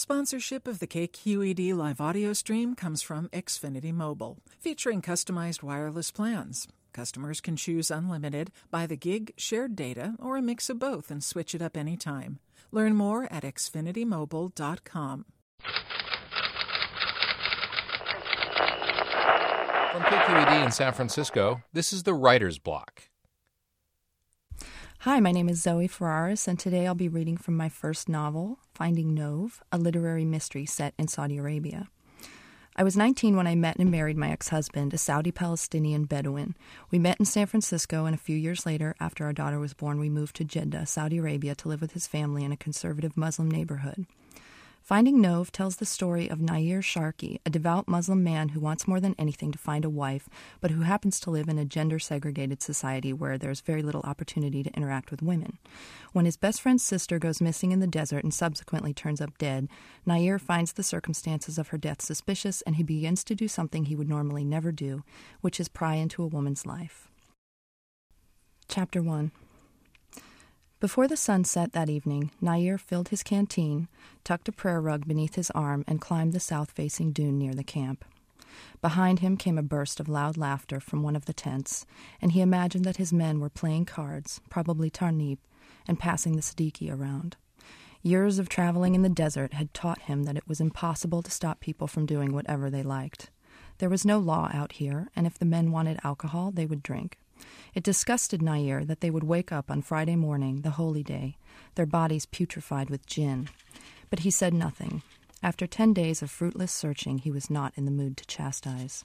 Sponsorship of the KQED live audio stream comes from Xfinity Mobile, featuring customized wireless plans. Customers can choose unlimited, by the gig, shared data, or a mix of both and switch it up anytime. Learn more at xfinitymobile.com. From KQED in San Francisco, this is the Writer's Block. Hi, my name is Zoe Ferraris, and today I'll be reading from my first novel, Finding Nouf, a literary mystery set in Saudi Arabia. I was 19 when I met and married my ex husband, a Saudi Palestinian Bedouin. We met in San Francisco, and a few years later, after our daughter was born, we moved to Jeddah, Saudi Arabia, to live with his family in a conservative Muslim neighborhood. Finding Nouf tells the story of Nayir Sharqi, a devout Muslim man who wants more than anything to find a wife, but who happens to live in a gender segregated society where there's very little opportunity to interact with women. When his best friend's sister goes missing in the desert and subsequently turns up dead, Nayir finds the circumstances of her death suspicious and he begins to do something he would normally never do, which is pry into a woman's life. Chapter 1 before the sun set that evening, Nayir filled his canteen, tucked a prayer rug beneath his arm, and climbed the south facing dune near the camp. Behind him came a burst of loud laughter from one of the tents, and he imagined that his men were playing cards, probably Tarnib, and passing the sadiqi around. Years of traveling in the desert had taught him that it was impossible to stop people from doing whatever they liked. There was no law out here, and if the men wanted alcohol, they would drink. It disgusted Nayir that they would wake up on Friday morning, the holy day, their bodies putrefied with gin. But he said nothing. After ten days of fruitless searching, he was not in the mood to chastise.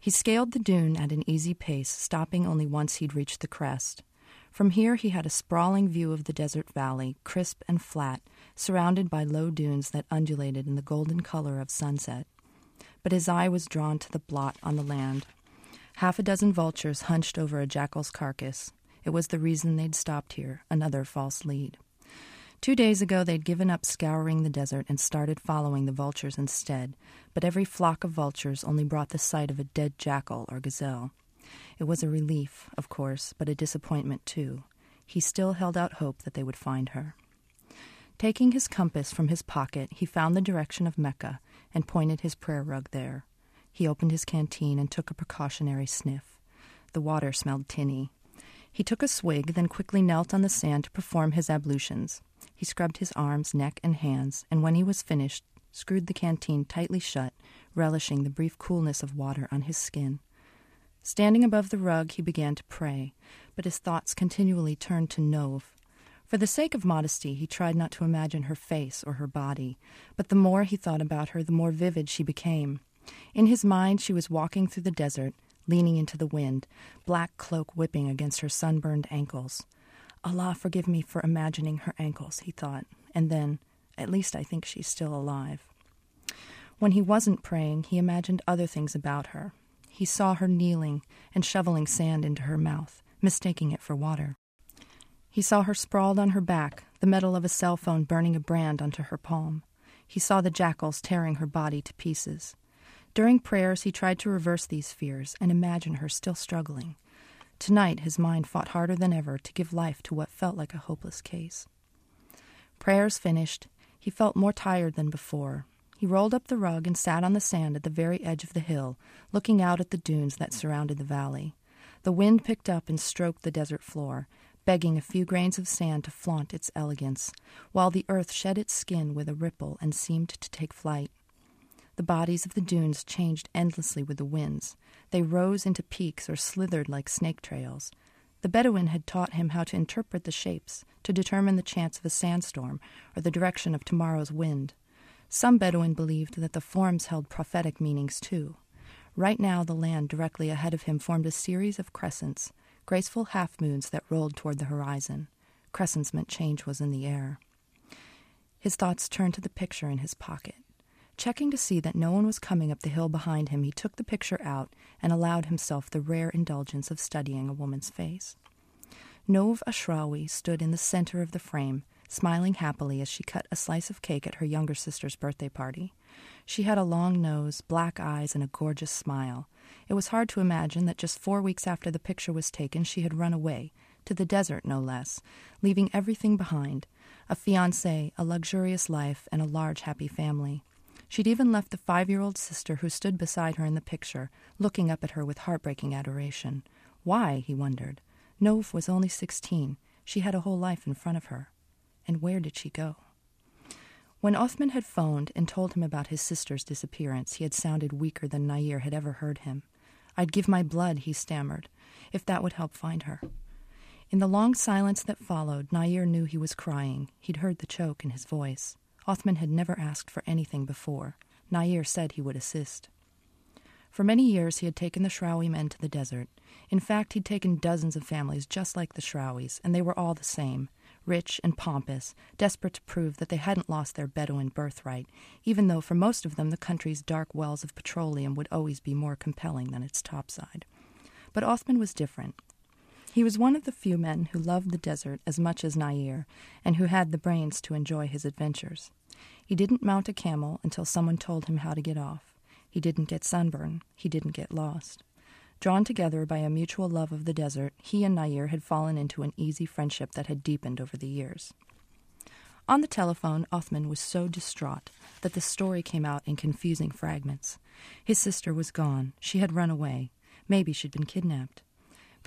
He scaled the dune at an easy pace, stopping only once he'd reached the crest. From here, he had a sprawling view of the desert valley, crisp and flat, surrounded by low dunes that undulated in the golden color of sunset. But his eye was drawn to the blot on the land. Half a dozen vultures hunched over a jackal's carcass. It was the reason they'd stopped here, another false lead. Two days ago, they'd given up scouring the desert and started following the vultures instead, but every flock of vultures only brought the sight of a dead jackal or gazelle. It was a relief, of course, but a disappointment too. He still held out hope that they would find her. Taking his compass from his pocket, he found the direction of Mecca and pointed his prayer rug there. He opened his canteen and took a precautionary sniff. The water smelled tinny. He took a swig, then quickly knelt on the sand to perform his ablutions. He scrubbed his arms, neck, and hands, and when he was finished, screwed the canteen tightly shut, relishing the brief coolness of water on his skin. Standing above the rug, he began to pray, but his thoughts continually turned to Nouf. For the sake of modesty, he tried not to imagine her face or her body, but the more he thought about her, the more vivid she became. In his mind, she was walking through the desert, leaning into the wind, black cloak whipping against her sunburned ankles. Allah forgive me for imagining her ankles, he thought, and then, at least I think she's still alive. When he wasn't praying, he imagined other things about her. He saw her kneeling and shoveling sand into her mouth, mistaking it for water. He saw her sprawled on her back, the metal of a cell phone burning a brand onto her palm. He saw the jackals tearing her body to pieces. During prayers, he tried to reverse these fears and imagine her still struggling. Tonight, his mind fought harder than ever to give life to what felt like a hopeless case. Prayers finished, he felt more tired than before. He rolled up the rug and sat on the sand at the very edge of the hill, looking out at the dunes that surrounded the valley. The wind picked up and stroked the desert floor, begging a few grains of sand to flaunt its elegance, while the earth shed its skin with a ripple and seemed to take flight. The bodies of the dunes changed endlessly with the winds. They rose into peaks or slithered like snake trails. The Bedouin had taught him how to interpret the shapes, to determine the chance of a sandstorm or the direction of tomorrow's wind. Some Bedouin believed that the forms held prophetic meanings too. Right now, the land directly ahead of him formed a series of crescents, graceful half moons that rolled toward the horizon. Crescents meant change was in the air. His thoughts turned to the picture in his pocket. Checking to see that no one was coming up the hill behind him, he took the picture out and allowed himself the rare indulgence of studying a woman's face. Nouf Ashrawi stood in the center of the frame, smiling happily as she cut a slice of cake at her younger sister's birthday party. She had a long nose, black eyes, and a gorgeous smile. It was hard to imagine that just four weeks after the picture was taken, she had run away, to the desert no less, leaving everything behind a fiance, a luxurious life, and a large happy family. She'd even left the five year old sister who stood beside her in the picture, looking up at her with heartbreaking adoration. Why, he wondered. Nouf was only sixteen. She had a whole life in front of her. And where did she go? When Othman had phoned and told him about his sister's disappearance, he had sounded weaker than Nayir had ever heard him. I'd give my blood, he stammered, if that would help find her. In the long silence that followed, Nayir knew he was crying. He'd heard the choke in his voice. Othman had never asked for anything before. Nayir said he would assist. For many years he had taken the Shrawi men to the desert. In fact, he'd taken dozens of families just like the Shrawis, and they were all the same rich and pompous, desperate to prove that they hadn't lost their Bedouin birthright, even though for most of them the country's dark wells of petroleum would always be more compelling than its topside. But Othman was different. He was one of the few men who loved the desert as much as Nayir, and who had the brains to enjoy his adventures. He didn't mount a camel until someone told him how to get off. He didn't get sunburn. He didn't get lost. Drawn together by a mutual love of the desert, he and Nayir had fallen into an easy friendship that had deepened over the years. On the telephone, Othman was so distraught that the story came out in confusing fragments. His sister was gone. She had run away. Maybe she'd been kidnapped.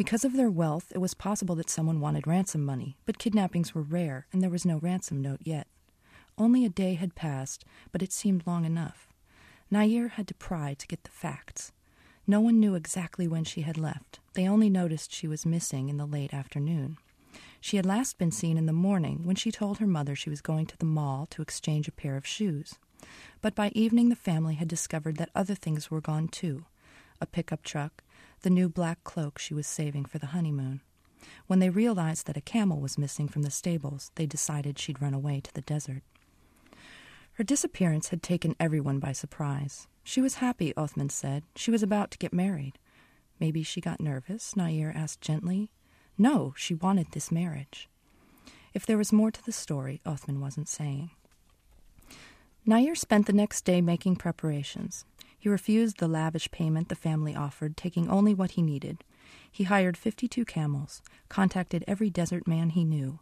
Because of their wealth, it was possible that someone wanted ransom money, but kidnappings were rare, and there was no ransom note yet. Only a day had passed, but it seemed long enough. Nayir had to pry to get the facts. No one knew exactly when she had left. They only noticed she was missing in the late afternoon. She had last been seen in the morning when she told her mother she was going to the mall to exchange a pair of shoes. But by evening, the family had discovered that other things were gone too a pickup truck, the new black cloak she was saving for the honeymoon. When they realized that a camel was missing from the stables, they decided she'd run away to the desert. Her disappearance had taken everyone by surprise. She was happy, Othman said. She was about to get married. Maybe she got nervous, Nayir asked gently. No, she wanted this marriage. If there was more to the story, Othman wasn't saying. Nayir spent the next day making preparations. He refused the lavish payment the family offered, taking only what he needed. He hired 52 camels, contacted every desert man he knew,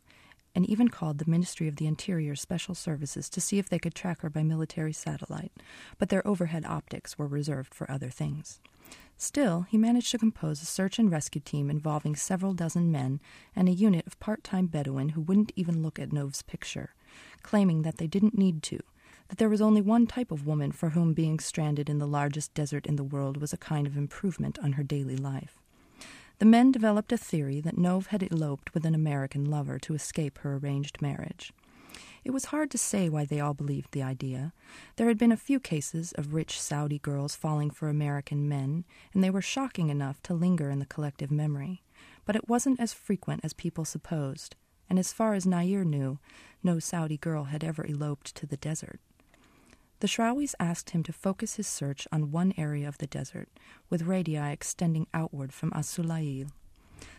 and even called the Ministry of the Interior Special Services to see if they could track her by military satellite, but their overhead optics were reserved for other things. Still, he managed to compose a search and rescue team involving several dozen men and a unit of part time Bedouin who wouldn't even look at Nouf's picture, claiming that they didn't need to, that there was only one type of woman for whom being stranded in the largest desert in the world was a kind of improvement on her daily life. The men developed a theory that Nouf had eloped with an American lover to escape her arranged marriage. It was hard to say why they all believed the idea. There had been a few cases of rich Saudi girls falling for American men, and they were shocking enough to linger in the collective memory. But it wasn't as frequent as people supposed, and as far as Nayir knew, no Saudi girl had ever eloped to the desert. The Shrawis asked him to focus his search on one area of the desert, with radii extending outward from As-Sulail.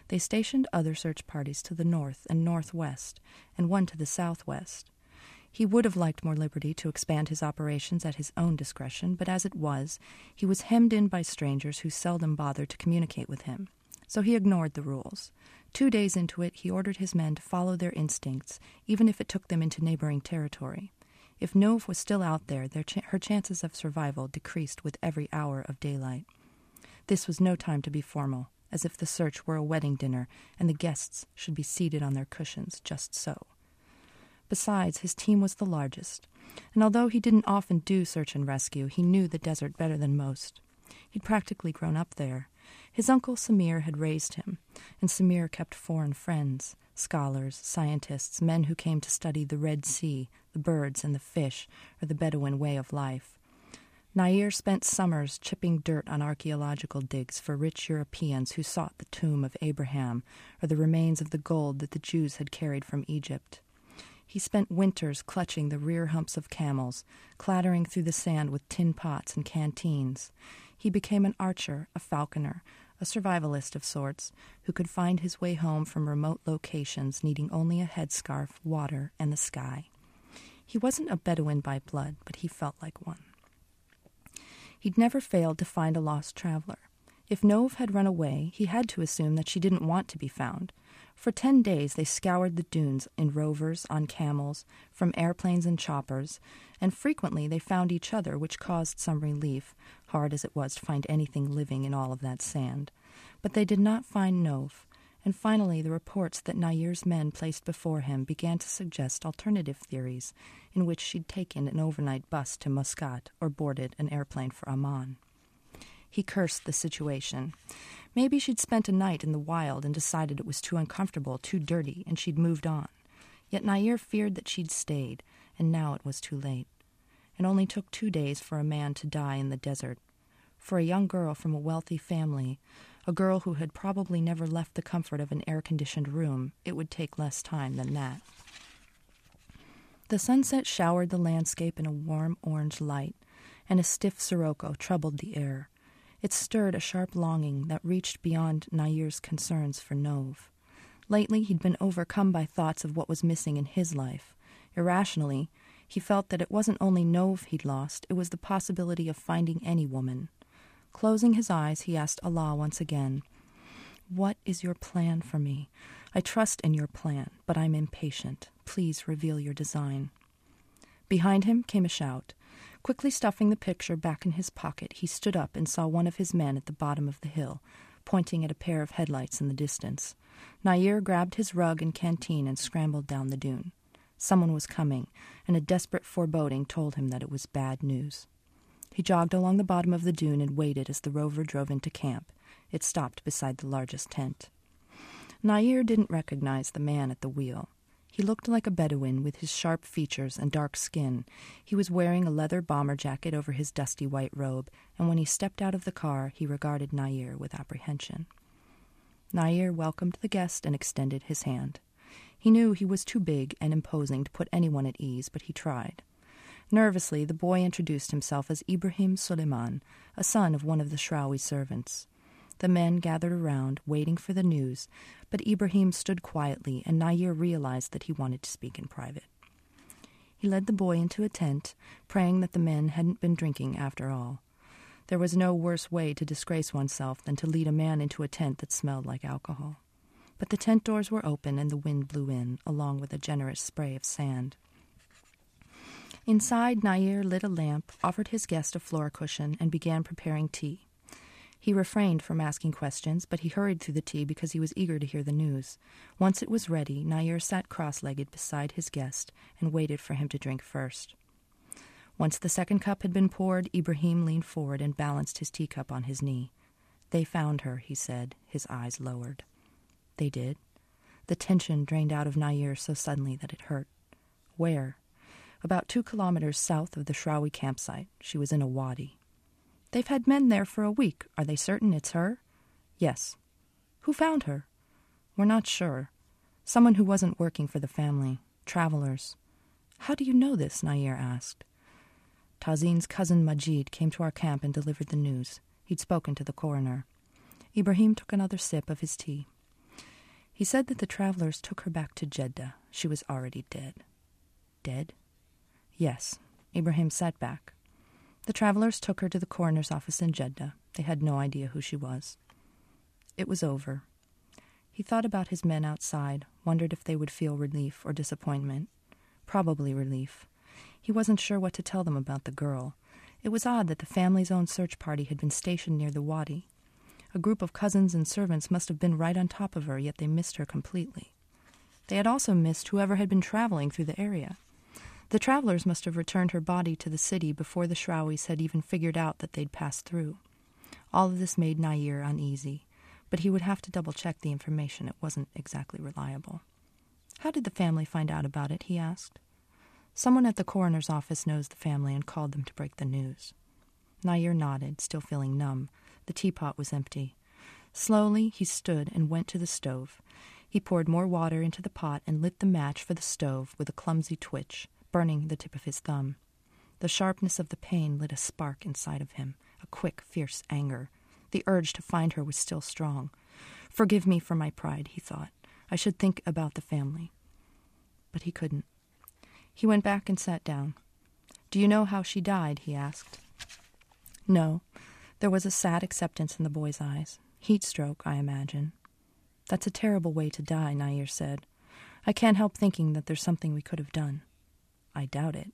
They stationed other search parties to the north and northwest, and one to the southwest. He would have liked more liberty to expand his operations at his own discretion, but as it was, he was hemmed in by strangers who seldom bothered to communicate with him. So he ignored the rules. Two days into it, he ordered his men to follow their instincts, even if it took them into neighboring territory. If Nouf was still out there, ch- her chances of survival decreased with every hour of daylight. This was no time to be formal, as if the search were a wedding dinner and the guests should be seated on their cushions just so. Besides, his team was the largest, and although he didn't often do search and rescue, he knew the desert better than most. He'd practically grown up there. His uncle Samir had raised him, and Samir kept foreign friends, scholars, scientists, men who came to study the Red Sea, the birds and the fish, or the Bedouin way of life. Nayir spent summers chipping dirt on archaeological digs for rich Europeans who sought the tomb of Abraham or the remains of the gold that the Jews had carried from Egypt. He spent winters clutching the rear humps of camels, clattering through the sand with tin pots and canteens. He became an archer, a falconer, a survivalist of sorts, who could find his way home from remote locations needing only a headscarf, water, and the sky. He wasn't a Bedouin by blood, but he felt like one. He'd never failed to find a lost traveler. If Nouf had run away, he had to assume that she didn't want to be found. For ten days they scoured the dunes in rovers, on camels, from airplanes and choppers, and frequently they found each other, which caused some relief, hard as it was to find anything living in all of that sand. But they did not find Nouf, and finally the reports that Nayir's men placed before him began to suggest alternative theories in which she'd taken an overnight bus to Muscat or boarded an airplane for Amman. He cursed the situation. Maybe she'd spent a night in the wild and decided it was too uncomfortable, too dirty, and she'd moved on. Yet Nair feared that she'd stayed, and now it was too late. It only took two days for a man to die in the desert. For a young girl from a wealthy family, a girl who had probably never left the comfort of an air conditioned room, it would take less time than that. The sunset showered the landscape in a warm orange light, and a stiff sirocco troubled the air. It stirred a sharp longing that reached beyond Nayir's concerns for Nouf. Lately, he'd been overcome by thoughts of what was missing in his life. Irrationally, he felt that it wasn't only Nouf he'd lost, it was the possibility of finding any woman. Closing his eyes, he asked Allah once again, What is your plan for me? I trust in your plan, but I'm impatient. Please reveal your design. Behind him came a shout. Quickly stuffing the picture back in his pocket, he stood up and saw one of his men at the bottom of the hill, pointing at a pair of headlights in the distance. Nayir grabbed his rug and canteen and scrambled down the dune. Someone was coming, and a desperate foreboding told him that it was bad news. He jogged along the bottom of the dune and waited as the rover drove into camp. It stopped beside the largest tent. Nayir didn't recognize the man at the wheel. He looked like a Bedouin with his sharp features and dark skin. He was wearing a leather bomber jacket over his dusty white robe, and when he stepped out of the car, he regarded Nayir with apprehension. Nayir welcomed the guest and extended his hand. He knew he was too big and imposing to put anyone at ease, but he tried. Nervously, the boy introduced himself as Ibrahim Suleiman, a son of one of the Shrawi servants. The men gathered around, waiting for the news, but Ibrahim stood quietly, and Nayir realized that he wanted to speak in private. He led the boy into a tent, praying that the men hadn't been drinking after all. There was no worse way to disgrace oneself than to lead a man into a tent that smelled like alcohol. But the tent doors were open and the wind blew in, along with a generous spray of sand. Inside, Nayir lit a lamp, offered his guest a floor cushion, and began preparing tea. He refrained from asking questions, but he hurried through the tea because he was eager to hear the news. Once it was ready, Nayir sat cross legged beside his guest and waited for him to drink first. Once the second cup had been poured, Ibrahim leaned forward and balanced his teacup on his knee. They found her, he said, his eyes lowered. They did. The tension drained out of Nayir so suddenly that it hurt. Where? About two kilometers south of the Shrawi campsite. She was in a wadi. They've had men there for a week. Are they certain it's her? Yes. Who found her? We're not sure. Someone who wasn't working for the family. Travelers. How do you know this? Nayir asked. Tazin's cousin Majid came to our camp and delivered the news. He'd spoken to the coroner. Ibrahim took another sip of his tea. He said that the travelers took her back to Jeddah. She was already dead. Dead? Yes. Ibrahim sat back. The travelers took her to the coroner's office in Jeddah. They had no idea who she was. It was over. He thought about his men outside, wondered if they would feel relief or disappointment. Probably relief. He wasn't sure what to tell them about the girl. It was odd that the family's own search party had been stationed near the wadi. A group of cousins and servants must have been right on top of her, yet they missed her completely. They had also missed whoever had been traveling through the area. The travelers must have returned her body to the city before the Shrawis had even figured out that they'd passed through. All of this made Nayir uneasy, but he would have to double check the information. It wasn't exactly reliable. How did the family find out about it? he asked. Someone at the coroner's office knows the family and called them to break the news. Nayir nodded, still feeling numb. The teapot was empty. Slowly, he stood and went to the stove. He poured more water into the pot and lit the match for the stove with a clumsy twitch burning the tip of his thumb. The sharpness of the pain lit a spark inside of him, a quick, fierce anger. The urge to find her was still strong. Forgive me for my pride, he thought. I should think about the family. But he couldn't. He went back and sat down. Do you know how she died? he asked. No. There was a sad acceptance in the boy's eyes. Heat stroke, I imagine. That's a terrible way to die, Nayir said. I can't help thinking that there's something we could have done. I doubt it.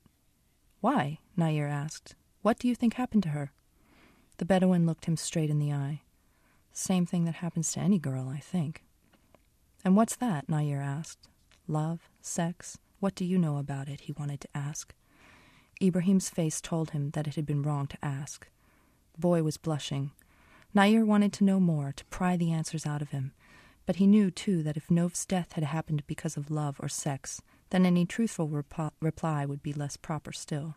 Why? Nayir asked. What do you think happened to her? The Bedouin looked him straight in the eye. Same thing that happens to any girl, I think. And what's that? Nayir asked. Love? Sex? What do you know about it? he wanted to ask. Ibrahim's face told him that it had been wrong to ask. The boy was blushing. Nayir wanted to know more, to pry the answers out of him, but he knew, too, that if Nouf's death had happened because of love or sex, then any truthful rep- reply would be less proper still.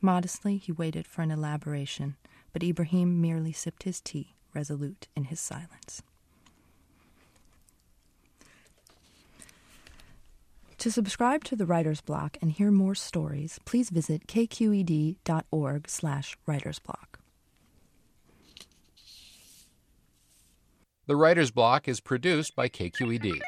Modestly, he waited for an elaboration, but Ibrahim merely sipped his tea, resolute in his silence. To subscribe to the Writer's Block and hear more stories, please visit kqed.org slash writersblock. The Writer's Block is produced by KQED.